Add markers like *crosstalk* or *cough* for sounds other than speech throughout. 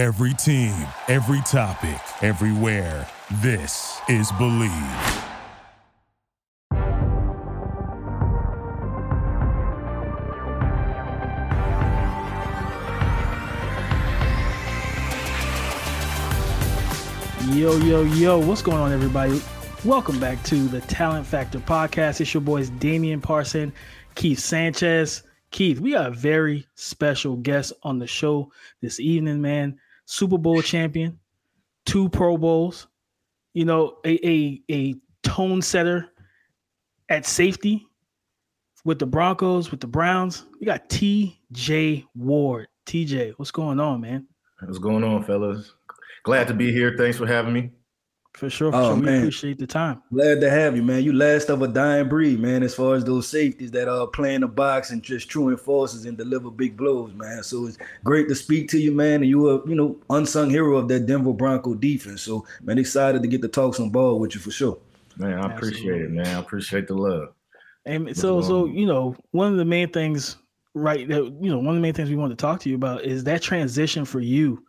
Every team, every topic, everywhere. This is Bleav. Yo, yo, yo, what's going on, everybody? Welcome back to the Talent Factor podcast. It's your boys Damian Parson, Keith Sanchez. Keith, we got a very special guest on the show this evening, man. Super Bowl champion, two Pro Bowls, you know, a, a, a tone setter at safety with the Broncos, with the Browns. We got TJ Ward. TJ, what's going on, man? What's going on, fellas? Glad to be here. Thanks for having me. For sure, for Oh, sure. We man. appreciate the time. Glad to have you, man. You last of a dying breed, man. As far as those safeties that are playing the box and just true enforcers and deliver big blows, man. So it's great to speak to you, man. And you are, you know, unsung hero of that Denver Bronco defense. So man, excited to get to talk some ball with you for sure. Man, I appreciate it, man. I appreciate the love. And so, um, so you know, one of the main things, right? That you know, one of the main things we want to talk to you about is that transition for you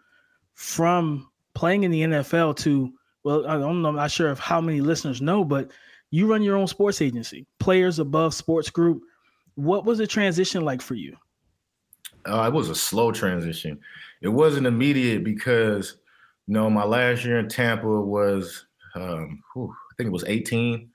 from playing in the NFL to, well, I don't know, I'm not sure of how many listeners know, but you run your own sports agency, Players Above Sports Group. What was the transition like for you? Uh, it was a slow transition. It wasn't immediate because, you know, my last year in Tampa was, um, whew, I think it was 18,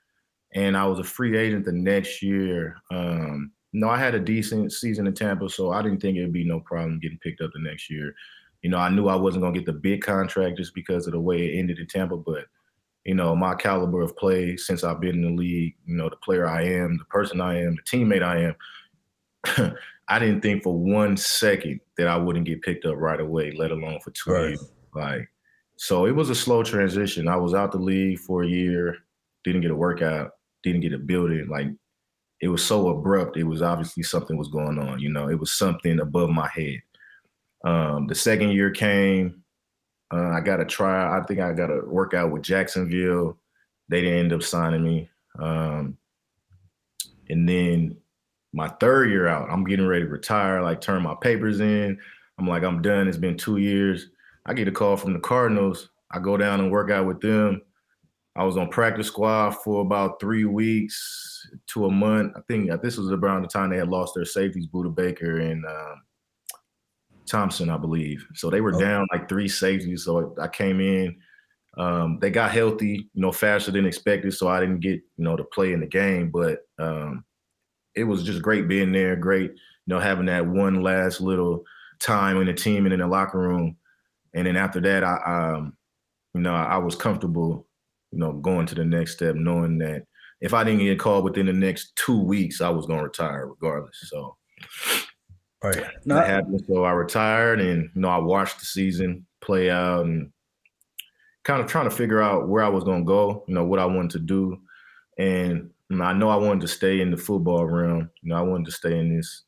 and I was a free agent the next year. Um, no, I had a decent season in Tampa, so I didn't think it'd be no problem getting picked up the next year. You know, I knew I wasn't gonna get the big contract just because of the way it ended in Tampa, but you know, my caliber of play since I've been in the league, you know, the player I am, the person I am, the teammate I am, *laughs* I didn't think for one second that I wouldn't get picked up right away, let alone for two Right. years. Like, so it was a slow transition. I was out the league for a year, didn't get a workout, didn't get a building. Like, it was so abrupt. It was obviously something was going on. You know, it was something above my head. Um, the second year came. Uh, I got a try. I think I got a workout with Jacksonville. They didn't end up signing me. Um, and then my third year out, I'm getting ready to retire, like turn my papers in. I'm like, I'm done. It's been two years. I get a call from the Cardinals. I go down and work out with them. I was on practice squad for about three weeks to a month. I think this was around the time they had lost their safeties, Budda Baker and um, Thompson, I believe. So they were Oh. down like three safeties. So I came in. Um, they got healthy, you know, faster than expected. So I didn't get, you know, to play in the game. But um, it was just great being there. Great, you know, having that one last little time in the team and in the locker room. And then after that, I, um, you know, I was comfortable, you know, going to the next step, knowing that if I didn't get called within the next two weeks, I was going to retire regardless. So Right. that happened. So I retired, and you know, I watched the season play out, and kind of trying to figure out where I was going to go. You know, what I wanted to do, and you know, I know I wanted to stay in the football realm. You know, I wanted to stay in this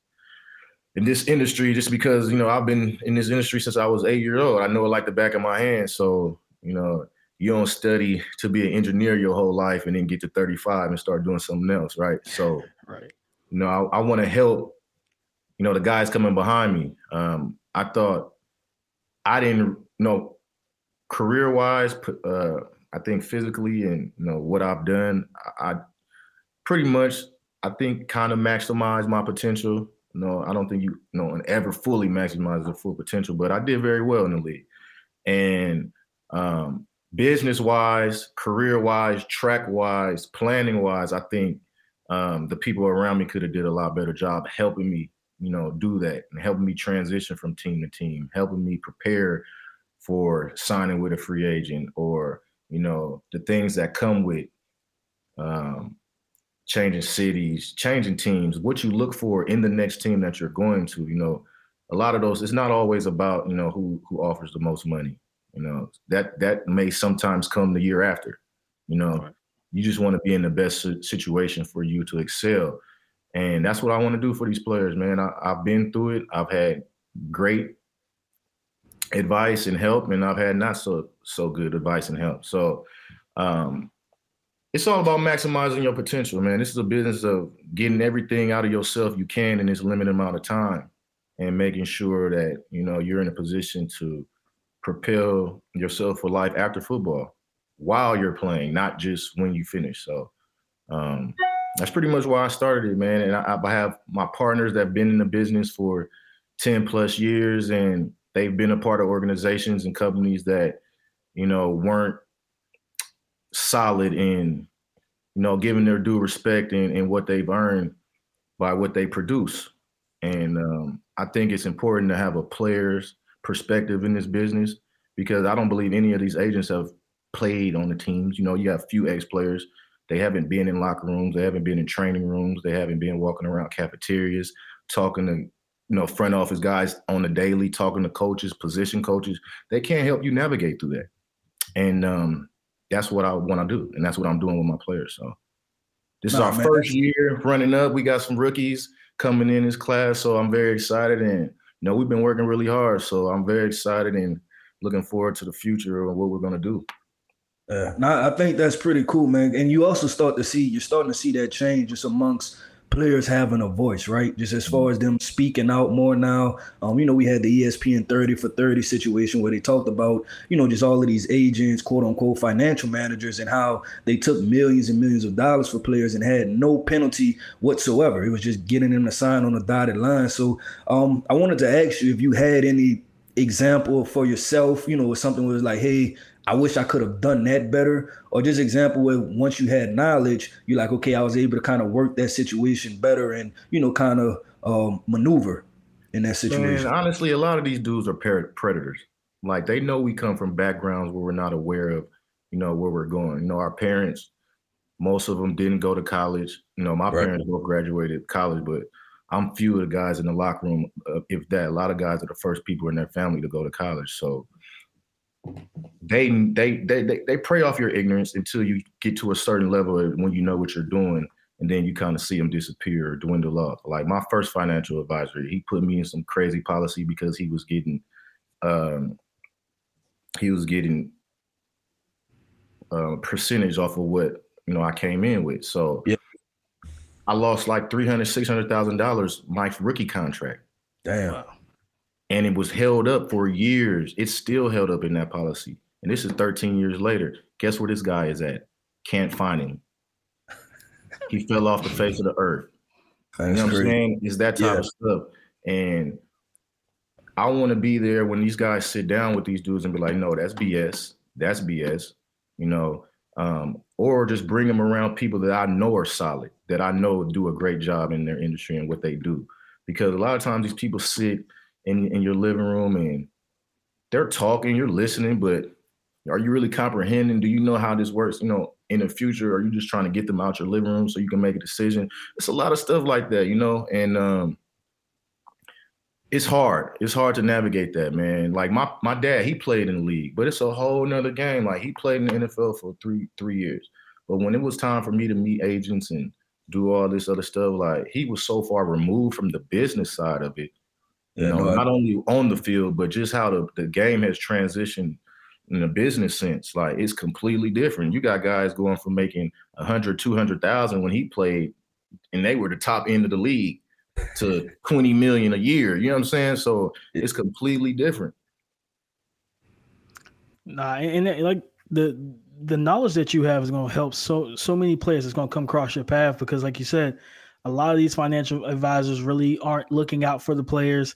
in this industry just because you know I've been in this industry since I was eight years old. I know it like the back of my hand. So you know, you don't study to be an engineer your whole life and then get to 35 and start doing something else, right? So Right. you know, I, I want to help, you know, the guys coming behind me. Um, I thought I didn't you know career wise, uh, I think physically and you know what I've done, I, I pretty much I think kind of maximized my potential. Know, I don't think you, you know and ever fully maximize the full potential, but I did very well in the league. And um, business wise, career wise, track wise, planning wise, I think um, the people around me could have did a lot better job helping me, you know, do that and helping me transition from team to team, helping me prepare for signing with a free agent or you know the things that come with um, changing cities, changing teams, what you look for in the next team that you're going to. You know, a lot of those. It's not always about you know who who offers the most money. You know that that may sometimes come the year after. You know, Right. you just want to be in the best situation for you to excel, and that's what I want to do for these players, man. I, I've been through it. I've had great advice and help, and I've had not so so good advice and help. So um, it's all about maximizing your potential, man. This is a business of getting everything out of yourself you can in this limited amount of time, and making sure that you know you're in a position to propel yourself for life after football while you're playing, not just when you finish. So um, that's pretty much why I started it, man. And I, I have my partners that have been in the business for 10 plus years and they've been a part of organizations and companies that, you know, weren't solid in, you know, giving their due respect and, in what they've earned by what they produce. And um, I think it's important to have a player's perspective in this business because I don't believe any of these agents have played on the teams. You know, you have a few ex players. They haven't been in locker rooms. They haven't been in training rooms. They haven't been walking around cafeterias, talking to, you know, front office guys on the daily, talking to coaches, position coaches. They can't help you navigate through that. And um, that's what I want to do. And that's what I'm doing with my players. So this no, is our man. first year running up. We got some rookies coming in this class. So I'm very excited. And, you know, we've been working really hard. So I'm very excited and looking forward to the future of what we're going to do. Yeah, now I think that's pretty cool, man. And you also start to see you're starting to see that change just amongst players having a voice, right? Just as far as them speaking out more now. Um, you know, we had the ESPN 30 for 30 situation where they talked about, you know, just all of these agents, quote unquote, financial managers, and how they took millions and millions of dollars for players and had no penalty whatsoever. It was just getting them to sign on a dotted line. So um, I wanted to ask you if you had any example for yourself, you know, something was like, hey, I wish I could have done that better. Or just example where once you had knowledge, you're like, okay, I was able to kind of work that situation better and, you know, kind of um, maneuver in that situation. Honestly, a lot of these dudes are predators. Like they know we come from backgrounds where we're not aware of, you know, where we're going. You know, our parents, most of them didn't go to college. You know, my right. parents both graduated college, but I'm few of the guys in the locker room, uh, if that. A lot of guys are the first people in their family to go to college. So they, they they they they prey off your ignorance until you get to a certain level when you know what you're doing, and then you kind of see them disappear or dwindle off. Like my first financial advisor, he put me in some crazy policy because he was getting, um, he was getting uh, percentage off of what you know I came in with. So yeah. I lost like three hundred, six hundred thousand dollars my rookie contract. Damn. Wow and it was held up for years. It's still held up in that policy. And this is 13 years later. Guess where this guy is at? Can't find him. he *laughs* fell off the face of the earth. That's you know what I'm saying? It's that type yeah. of stuff. And I want to be there when these guys sit down with these dudes and be like, no, that's BS. That's BS. You know, um, or just bring them around people that I know are solid, that I know do a great job in their industry and what they do. Because a lot of times these people sit – in, in your living room and they're talking, you're listening, but are you really comprehending? Do you know how this works? You know, in the future, are you just trying to get them out your living room so you can make a decision? It's a lot of stuff like that, you know, and um, it's hard. It's hard to navigate that, man. Like my my dad, he played in the league, but it's a whole nother game. Like he played in the NFL for three three years, but when it was time for me to meet agents and do all this other stuff, like he was so far removed from the business side of it you know, no, not only on the field, but just how the, the game has transitioned in a business sense. Like it's completely different. You got guys going from making a hundred, two hundred thousand when he played, and they were the top end of the league to *laughs* 20 million a year. You know what I'm saying? So it's completely different. Nah, and, and like the the knowledge that you have is going to help so so many players. It's going to come across your path because, like you said, a lot of these financial advisors really aren't looking out for the players.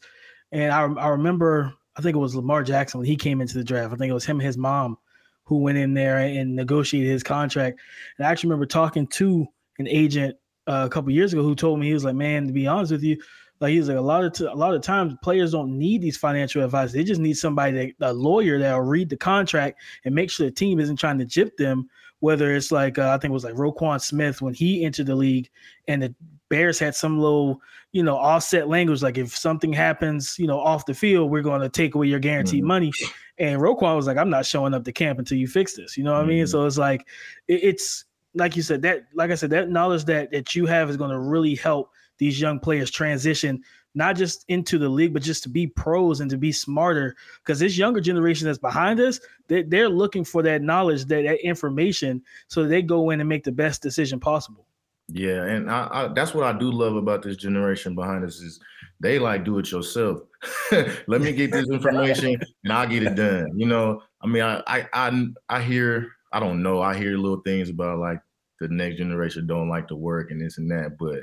And I, I remember, I think it was Lamar Jackson when he came into the draft. I think it was him and his mom who went in there and negotiated his contract. And I actually remember talking to an agent uh, a couple years ago who told me he was like, "Man, to be honest with you, like he's like a lot of t- a lot of times players don't need these financial advisors. They just need somebody that a lawyer that'll read the contract and make sure the team isn't trying to jip them. Whether it's like uh, I think it was like Roquan Smith when he entered the league, and the Bears had some little, you know, offset language like if something happens, you know, off the field, we're going to take away your guaranteed mm-hmm. money. And Roquan was like, I'm not showing up to camp until you fix this. You know what mm-hmm. I mean? Mm-hmm. So it's like, it, it's like you said that, like I said, that knowledge that that you have is going to really help these young players transition not just into the league, but just to be pros and to be smarter. Because this younger generation that's behind us, they, they're looking for that knowledge, that, that information, so they go in and make the best decision possible. Yeah, and I, I, that's what I do love about this generation behind us is they like do it yourself. *laughs* Let me get this information and I'll get it done. You know, I mean, I, I I I hear I don't know. I hear little things about like the next generation don't like to work and this and that, but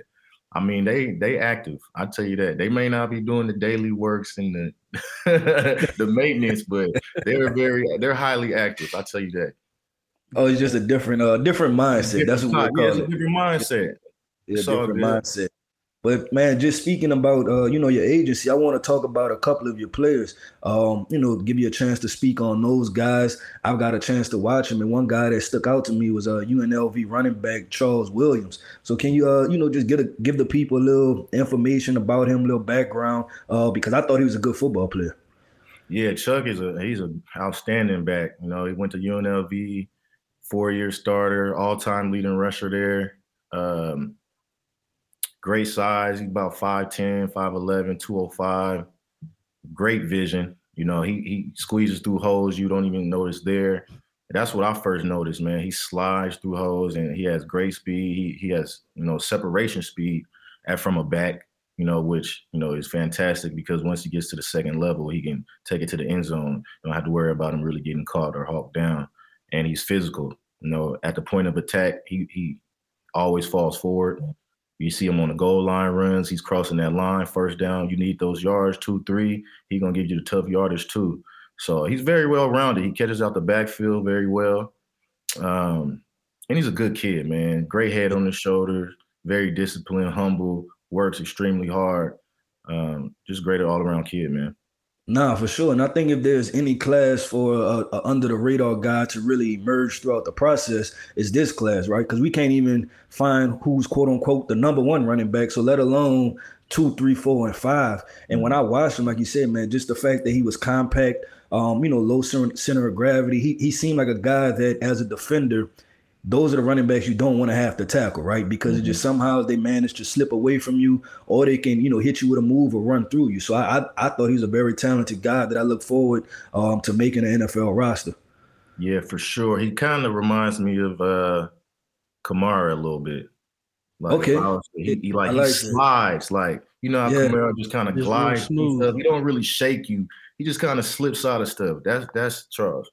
I mean, they they active. I tell you that they may not be doing the daily works and the *laughs* the maintenance, but they're very they're highly active. I tell you that. Oh, it's just a different uh different mindset. Different That's what we call yeah, it. different mindset. Yeah, different mindset. But man, just speaking about uh, you know, your agency, I want to talk about a couple of your players. Um, you know, give you a chance to speak on those guys. I've got a chance to watch them, and one guy that stuck out to me was uh UNLV running back Charles Williams. So can you uh, you know, just get a give the people a little information about him, a little background, uh, because I thought he was a good football player. Yeah, Chuck is a he's an outstanding back. You know, he went to UNLV, four year starter, all time leading rusher there. Um, Great size. He's about 5'10, 5'11, 205. Great vision. You know, he he squeezes through holes you don't even notice there. That's what I first noticed, man. He slides through holes and he has great speed. He he has, you know, separation speed at from a back, you know, which, you know, is fantastic because once he gets to the second level, he can take it to the end zone. You don't have to worry about him really getting caught or hawked down. And he's physical. You know, at the point of attack, he he always falls forward. You see him on the goal line runs. He's crossing that line, first down. You need those yards, two, three. He's gonna give you the tough yardage too. So he's very well rounded. He catches out the backfield very well. Um, and he's a good kid, man. Great head on his shoulders, very disciplined, humble, works extremely hard. Um, just great all around kid, man. Nah, for sure. And I think if there's any class for a, a under the radar guy to really emerge throughout the process, is this class, right? Because we can't even find who's quote unquote the number one running back. So let alone two, three, four, and five. And when I watched him, like you said, man, just the fact that he was compact, um, you know, low center of gravity, he he seemed like a guy that as a defender those are the running backs you don't want to have to tackle, right? Because mm-hmm. it just somehow they manage to slip away from you, or they can, you know, hit you with a move or run through you. So I I, I thought he was a very talented guy that I look forward um, to making an NFL roster. Yeah, for sure. He kind of reminds me of uh Kamara a little bit. Like okay. he, he, like, like he slides, that. like you know how yeah. Kamara just kind of glides. He don't really shake you. He just kind of slips out of stuff. That's that's Charles.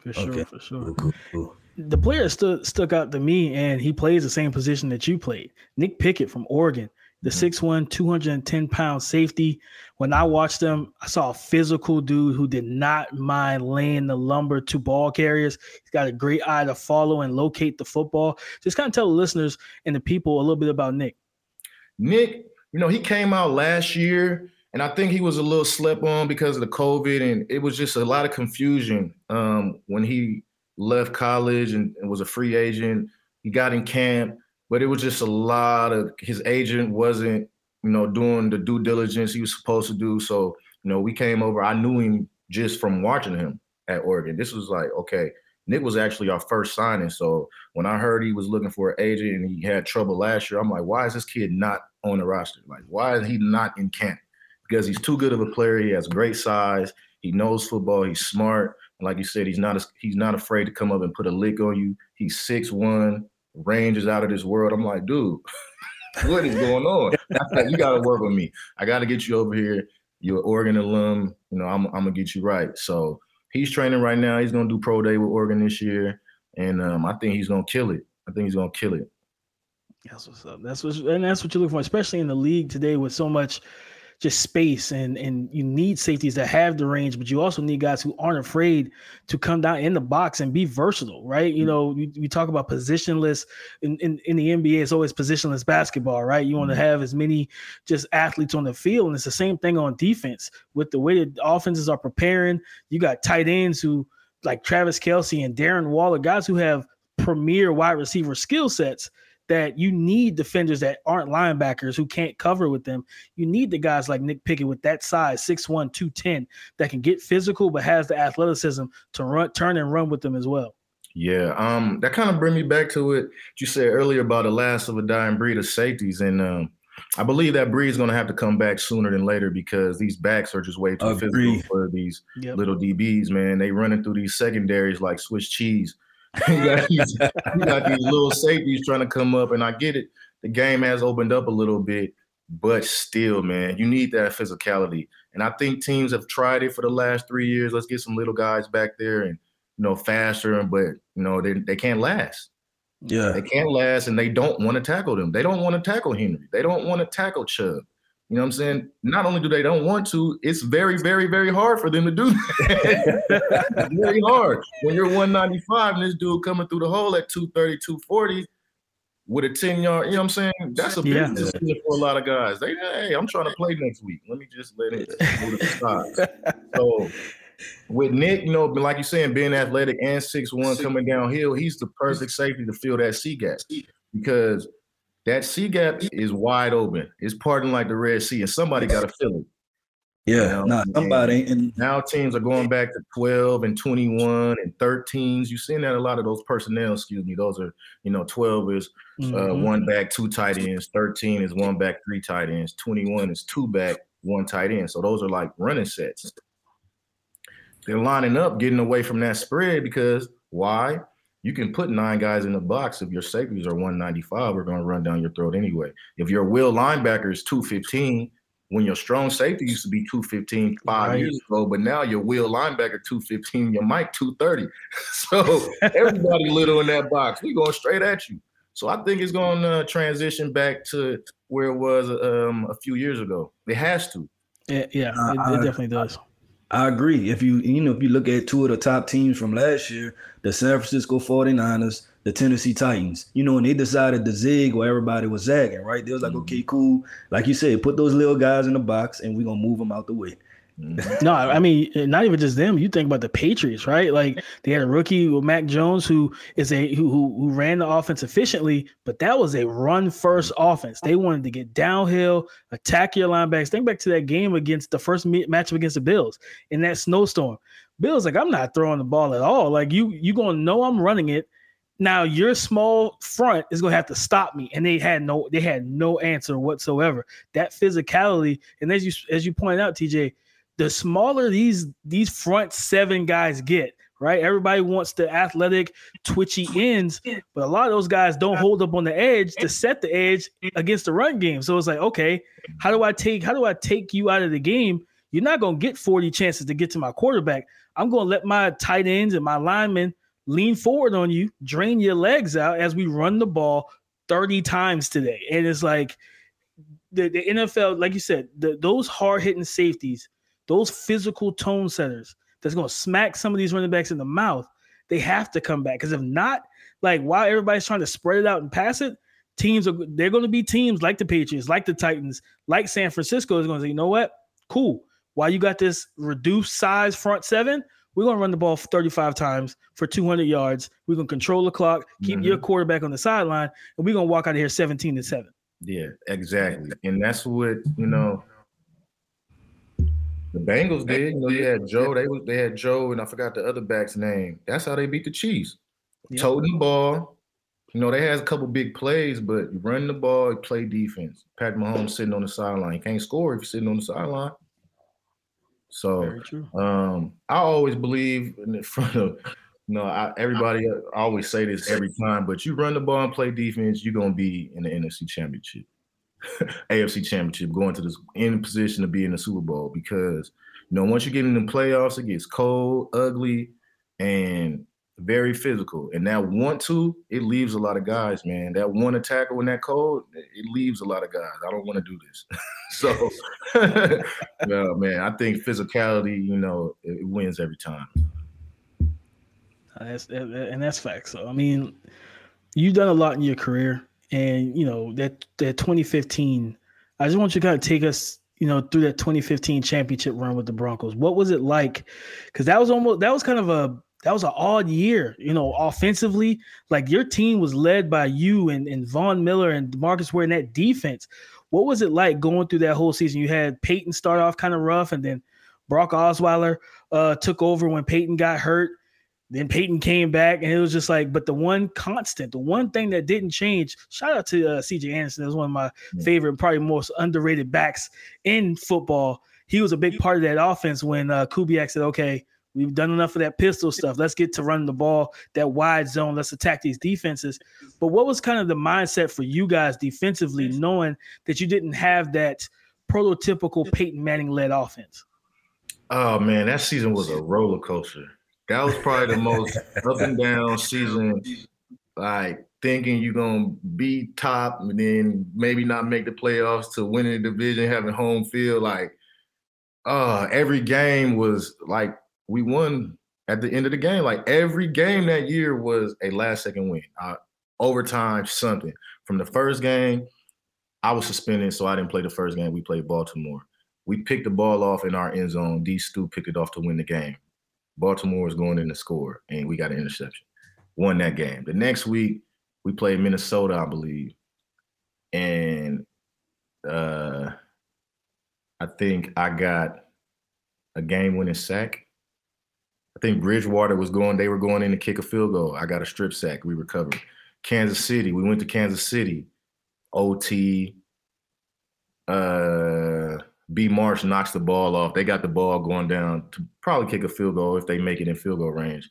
For sure, okay. for sure. Cool, cool the player stood stuck out to me, and he plays the same position that you played. Nick Pickett from Oregon, the mm-hmm. 6'1, 210 pound safety. When I watched him, I saw a physical dude who did not mind laying the lumber to ball carriers. He's got a great eye to follow and locate the football. Just kind of tell the listeners and the people a little bit about Nick. Nick, you know, he came out last year. And I think he was a little slept on because of the COVID, and it was just a lot of confusion um, when he left college and, and was a free agent. He got in camp, but it was just a lot of his agent wasn't, you know, doing the due diligence he was supposed to do. So, you know, we came over. I knew him just from watching him at Oregon. This was like, okay, Nick was actually our first signing. So when I heard he was looking for an agent and he had trouble last year, I'm like, why is this kid not on the roster? Like, why is he not in camp? Because he's too good of a player. He has great size. He knows football. He's smart. Like you said, he's not a, he's not afraid to come up and put a lick on you. He's six one, range is out of this world. I'm like, dude, *laughs* what is going on? you got to work with me. I got to get you over here. You're an Oregon alum. You know, I'm, I'm gonna get you right. So he's training right now. He's gonna do pro day with Oregon this year, and um, I think he's gonna kill it. I think he's gonna kill it. That's what's up. That's what, and that's what you're looking for, especially in the league today with so much just space and and you need safeties that have the range, but you also need guys who aren't afraid to come down in the box and be versatile, right? You mm-hmm. know, we, we talk about positionless in, in, in the NBA, it's always positionless basketball, right? You want to mm-hmm. have as many just athletes on the field, and it's the same thing on defense with the way that offenses are preparing. You got tight ends who like Travis Kelce and Darren Waller, guys who have premier wide receiver skill sets that you need defenders that aren't linebackers who can't cover with them. You need the guys like Nick Pickett with that size, 6'1, 210, that can get physical but has the athleticism to run, turn and run with them as well. Yeah, um, that kind of bring me back to it you said earlier about the last of a dying breed of safeties, and um, I believe that breed is going to have to come back sooner than later because these backs are just way too Agreed. physical for these yep. little DBs. Man, they running through these secondaries like Swiss cheese. *laughs* you, got these, you got these little safeties trying to come up, and I get it. The game has opened up a little bit, but still, man, you need that physicality. And I think teams have tried it for the last three years. Let's get some little guys back there and you know faster, but you know they they can't last. Yeah, they can't last, and they don't want to tackle them. They don't want to tackle Henry. They don't want to tackle Chubb. You know what I'm saying? Not only do they don't want to, it's very, very, very hard for them to do that. *laughs* very hard. When you're 195 and this dude coming through the hole at 230, 240 with a 10 yard, you know what I'm saying? That's a big yeah. decision for a lot of guys. They, hey, I'm trying to play next week. Let me just let it go to the side. *laughs* So with Nick, you know, like you're saying, being athletic and six one coming downhill, he's the perfect safety to fill that C gap because – that C gap is wide open. It's parting like the Red Sea, and somebody got to fill it. Yeah, you know? nah, somebody. And now teams are going back to 12 and 21 and 13s. You've seen that a lot of those personnel, excuse me. Those are, you know, 12 is uh, mm-hmm. uh, one back, two tight ends. 13 is one back, three tight ends. 21 is two back, one tight end. So those are like running sets. They're lining up, getting away from that spread because why? You can put nine guys in the box if your safeties are 195 we're going to run down your throat anyway. If your will linebacker is 215 when your strong safety used to be 215 five right. years ago but now your will linebacker 215 your Mike 230 *laughs* so everybody little in that box. We going straight at you. So i think it's going to uh, transition back to where it was um, a few years ago. It has to. Yeah, yeah it, it uh, definitely does I agree. If you you know if you look at two of the top teams from last year, the San Francisco 49ers, the Tennessee Titans, you know, and they decided to zig where everybody was zagging, right? They was like, mm-hmm. okay, cool. Like you said, put those little guys in the box and we're gonna move them out the way. Mm-hmm. no, I mean, not even just them. You think about the Patriots, right? Like they had a rookie with Mac Jones who is a who who, who ran the offense efficiently, but that was a run first offense. They wanted to get downhill, attack your linebacks. Think back to that game against the first matchup against the Bills in that snowstorm. Bills like, I'm not throwing the ball at all. Like you, you gonna know I'm running it. Now your small front is gonna have to stop me, and they had no, they had no answer whatsoever. That physicality, and as you as you point out, TJ, the smaller these these front seven guys get, right? Everybody wants the athletic, twitchy ends, but a lot of those guys don't hold up on the edge to set the edge against the run game. So it's like, okay, how do I take how do I take you out of the game? You're not gonna get 40 chances to get to my quarterback. I'm gonna let my tight ends and my linemen lean forward on you, drain your legs out as we run the ball 30 times today. And it's like the, the NFL, like you said, the, those hard hitting safeties those physical tone setters that's going to smack some of these running backs in the mouth, they have to come back. Because if not, like while everybody's trying to spread it out and pass it, teams are they're going to be teams like the Patriots, like the Titans, like San Francisco is going to say, you know what, cool. While you got this reduced size front seven, we're going to run the ball 35 times for 200 yards. We're going to control the clock, keep mm-hmm. your quarterback on the sideline, and we're going to walk out of here 17 to 7. Yeah, exactly. And that's what, you know, the Bengals did. You know, you had Joe. They was they had Joe, and I forgot the other back's name. That's how they beat the Chiefs. Yep. Toting the ball. You know, they had a couple big plays, but you run the ball, you play defense. Pat Mahomes sitting on the sideline. You can't score if you're sitting on the sideline. So um, I always believe in the *laughs* front of you know, I, everybody I always say this every time, but you run the ball and play defense, you're gonna be in the NFC championship. *laughs* AFC Championship, going to this in position to be in the Super Bowl because you know once you get in the playoffs, it gets cold, ugly, and very physical. And that want to, it leaves a lot of guys, man. That one attacker when that cold, it leaves a lot of guys. I don't want to do this. *laughs* so, *laughs* well, man, I think physicality, you know, it wins every time. That's and that's facts. So I mean, you've done a lot in your career and you know that that 2015. I just want you to kind of take us, you know, through that 2015 championship run with the Broncos. What was it like? Because that was almost that was kind of a that was an odd year, you know, offensively. Like your team was led by you and, and Von Miller and Marcus Ware in that defense. What was it like going through that whole season? You had Peyton start off kind of rough, and then Brock Osweiler uh, took over when Peyton got hurt. Then Peyton came back, and it was just like, but the one constant, the one thing that didn't change. Shout out to uh, CJ Anderson. That was one of my yeah. favorite, probably most underrated backs in football. He was a big part of that offense when uh, Kubiak said, "Okay, We've done enough of that pistol stuff. Let's get to running the ball, that wide zone. Let's attack these defenses. But what was kind of the mindset for you guys defensively, knowing that you didn't have that prototypical Peyton Manning led offense? Oh man, that season was a roller coaster. That was probably the most up and down season. Like thinking you're gonna be top and then maybe not make the playoffs to winning the division, having home field. Like, uh, every game was like we won at the end of the game. Like every game that year was a last second win, uh, overtime, something. From the first game, I was suspended, so I didn't play the first game. We played Baltimore. We picked the ball off in our end zone. D. Stu picked it off to win the game. Baltimore was going in to score, and we got an interception. Won that game. The next week, we played Minnesota, I believe, and uh, I think I got a game-winning sack. I think Bridgewater was going. They were going in to kick a field goal. I got a strip sack. We recovered. Kansas City. We went to Kansas City. OT. Uh, B Marsh knocks the ball off. They got the ball going down to probably kick a field goal if they make it in field goal range.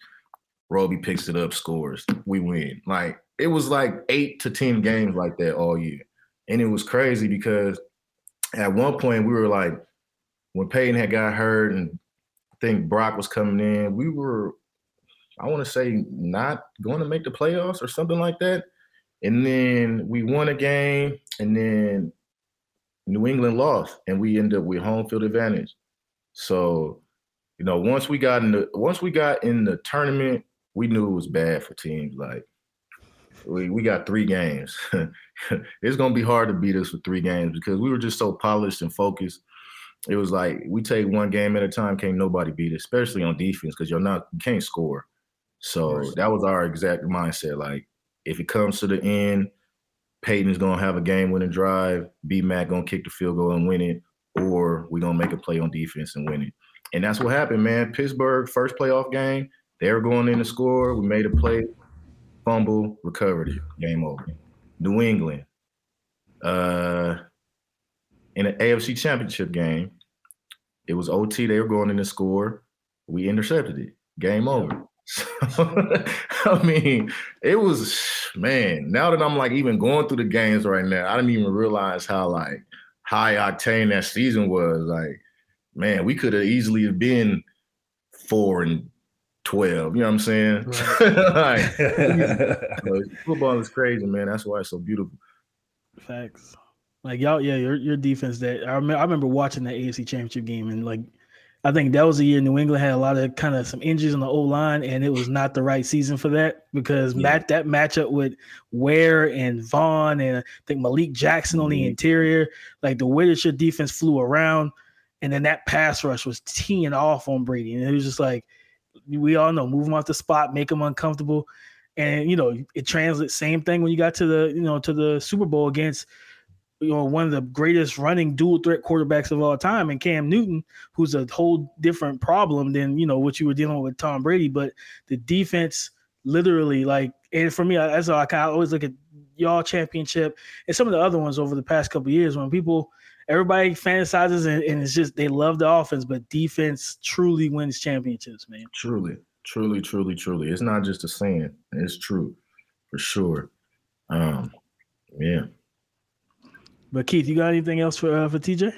Roby picks it up, scores. We win. Like it was like eight to ten games like that all year, and it was crazy because at one point we were like, when Peyton had got hurt and I think Brock was coming in, we were, I want to say, not going to make the playoffs or something like that. And then we won a game, and then New England lost, and we ended up with home field advantage. So, you know, once we got in the once we got in the tournament, we knew it was bad for teams. Like we we got three games. *laughs* it's gonna be hard to beat us for three games because we were just so polished and focused. It was like we take one game at a time, can't nobody beat us, especially on defense, because you're not you can't score. So that was our exact mindset. Like if it comes to the end, Peyton's gonna have a game winning drive. B Mac gonna kick the field goal and win it, or we're gonna make a play on defense and win it. And that's what happened, man. Pittsburgh first playoff game, they were going in to score. We made a play, fumble, recovered it, game over. New England, uh, in an AFC Championship game, it was OT. They were going in to score. We intercepted it. Game over. *laughs* I mean, it was man. Now that I'm like even going through the games right now, I didn't even realize how like high octane that season was. Like, man, we could have easily have been four and twelve. You know what I'm saying? *laughs* Right. like, *laughs* football is crazy, man. That's why it's so beautiful. Facts. Like y'all, yeah, your your defense. That I remember, I remember watching that AFC Championship game and like I think that was a year New England had a lot of kind of some injuries on the O line, and it was not the right season for that because yeah. Matt, that matchup with Ware and Von and I think Malik Jackson on the mm-hmm. interior, like the way that your defense flew around, and then that pass rush was teeing off on Brady, and it was just like we all know, move him off the spot, make him uncomfortable, and you know it translates. Same thing when you got to the you know to the Super Bowl against you know one of the greatest running dual threat quarterbacks of all time and Cam Newton who's a whole different problem than you know what you were dealing with Tom Brady. But the defense literally like and for me that's all I always look at y'all championship and some of the other ones over the past couple years when people everybody fantasizes and, and it's just they love the offense but defense truly wins championships man. Truly truly truly truly. It's not just a saying. It's true for sure. Um yeah but Keith, you got anything else for uh, for TJ?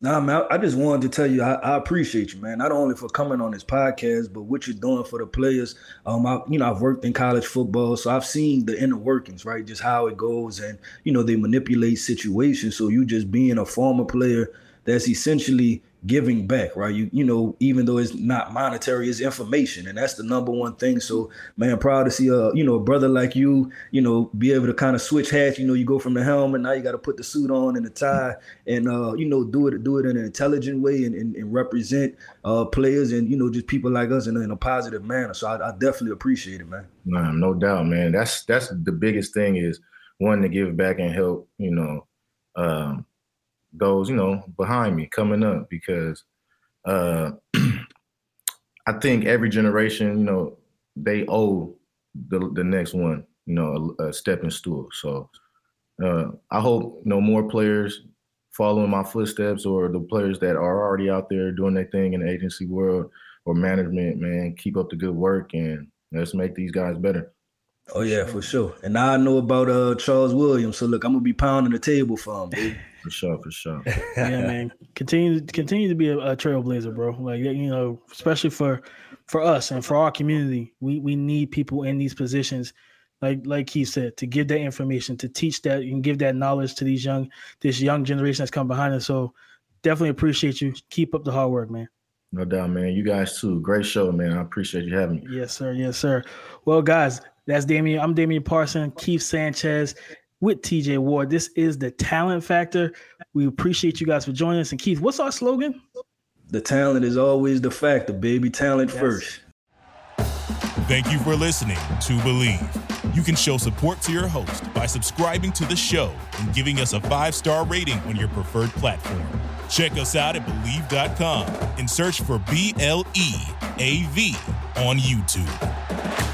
Nah, man. I just wanted to tell you I, I, appreciate you, man. Not only for coming on this podcast, but what you're doing for the players. Um, I, you know, I've worked in college football, so I've seen the inner workings, right? Just how it goes, and you know, they manipulate situations. So you just being a former player that's essentially giving back, right? You you know, even though it's not monetary, it's information, and that's the number one thing. So, man, proud to see a you know a brother like you, you know, be able to kind of switch hats. You know, you go from the helmet, now you got to put the suit on and the tie, and uh, you know, do it do it in an intelligent way and, and, and represent uh, players and you know just people like us in, in a positive manner. So I, I definitely appreciate it, man. Man, no doubt, man. That's that's the biggest thing is wanting to give back and help. You know. Um, those, you know, behind me coming up because uh, *clears throat* I think every generation, you know, they owe the the next one, you know, a, a stepping stool. So uh, I hope you know more players follow in my footsteps or the players that are already out there doing their thing in the agency world or management, man, keep up the good work and let's make these guys better. Oh yeah, for sure. And I know about uh Charles Williams. So look, I'm gonna be pounding the table for him. For sure, for sure. *laughs* yeah, man. Continue continue to be a, a trailblazer, bro. Like you know, especially for for us and for our community, we we need people in these positions, like like he said, to give that information, to teach that and give that knowledge to these young this young generation that's come behind us. So definitely appreciate you. Keep up the hard work, man. No doubt, man. You guys too. Great show, man. I appreciate you having me. Yes, sir. Yes, sir. Well, guys, that's Damian. I'm Damian Parson, Keith Sanchez with TJ Ward. This is the Talent Factor. We appreciate you guys for joining us. And Keith, what's our slogan? The talent is always the factor, baby. Talent yes. first. Thank you for listening to Bleav. You can show support to your host by subscribing to the show and giving us a five star rating on your preferred platform. Check us out at Bleav.com and search for B L E A V on YouTube.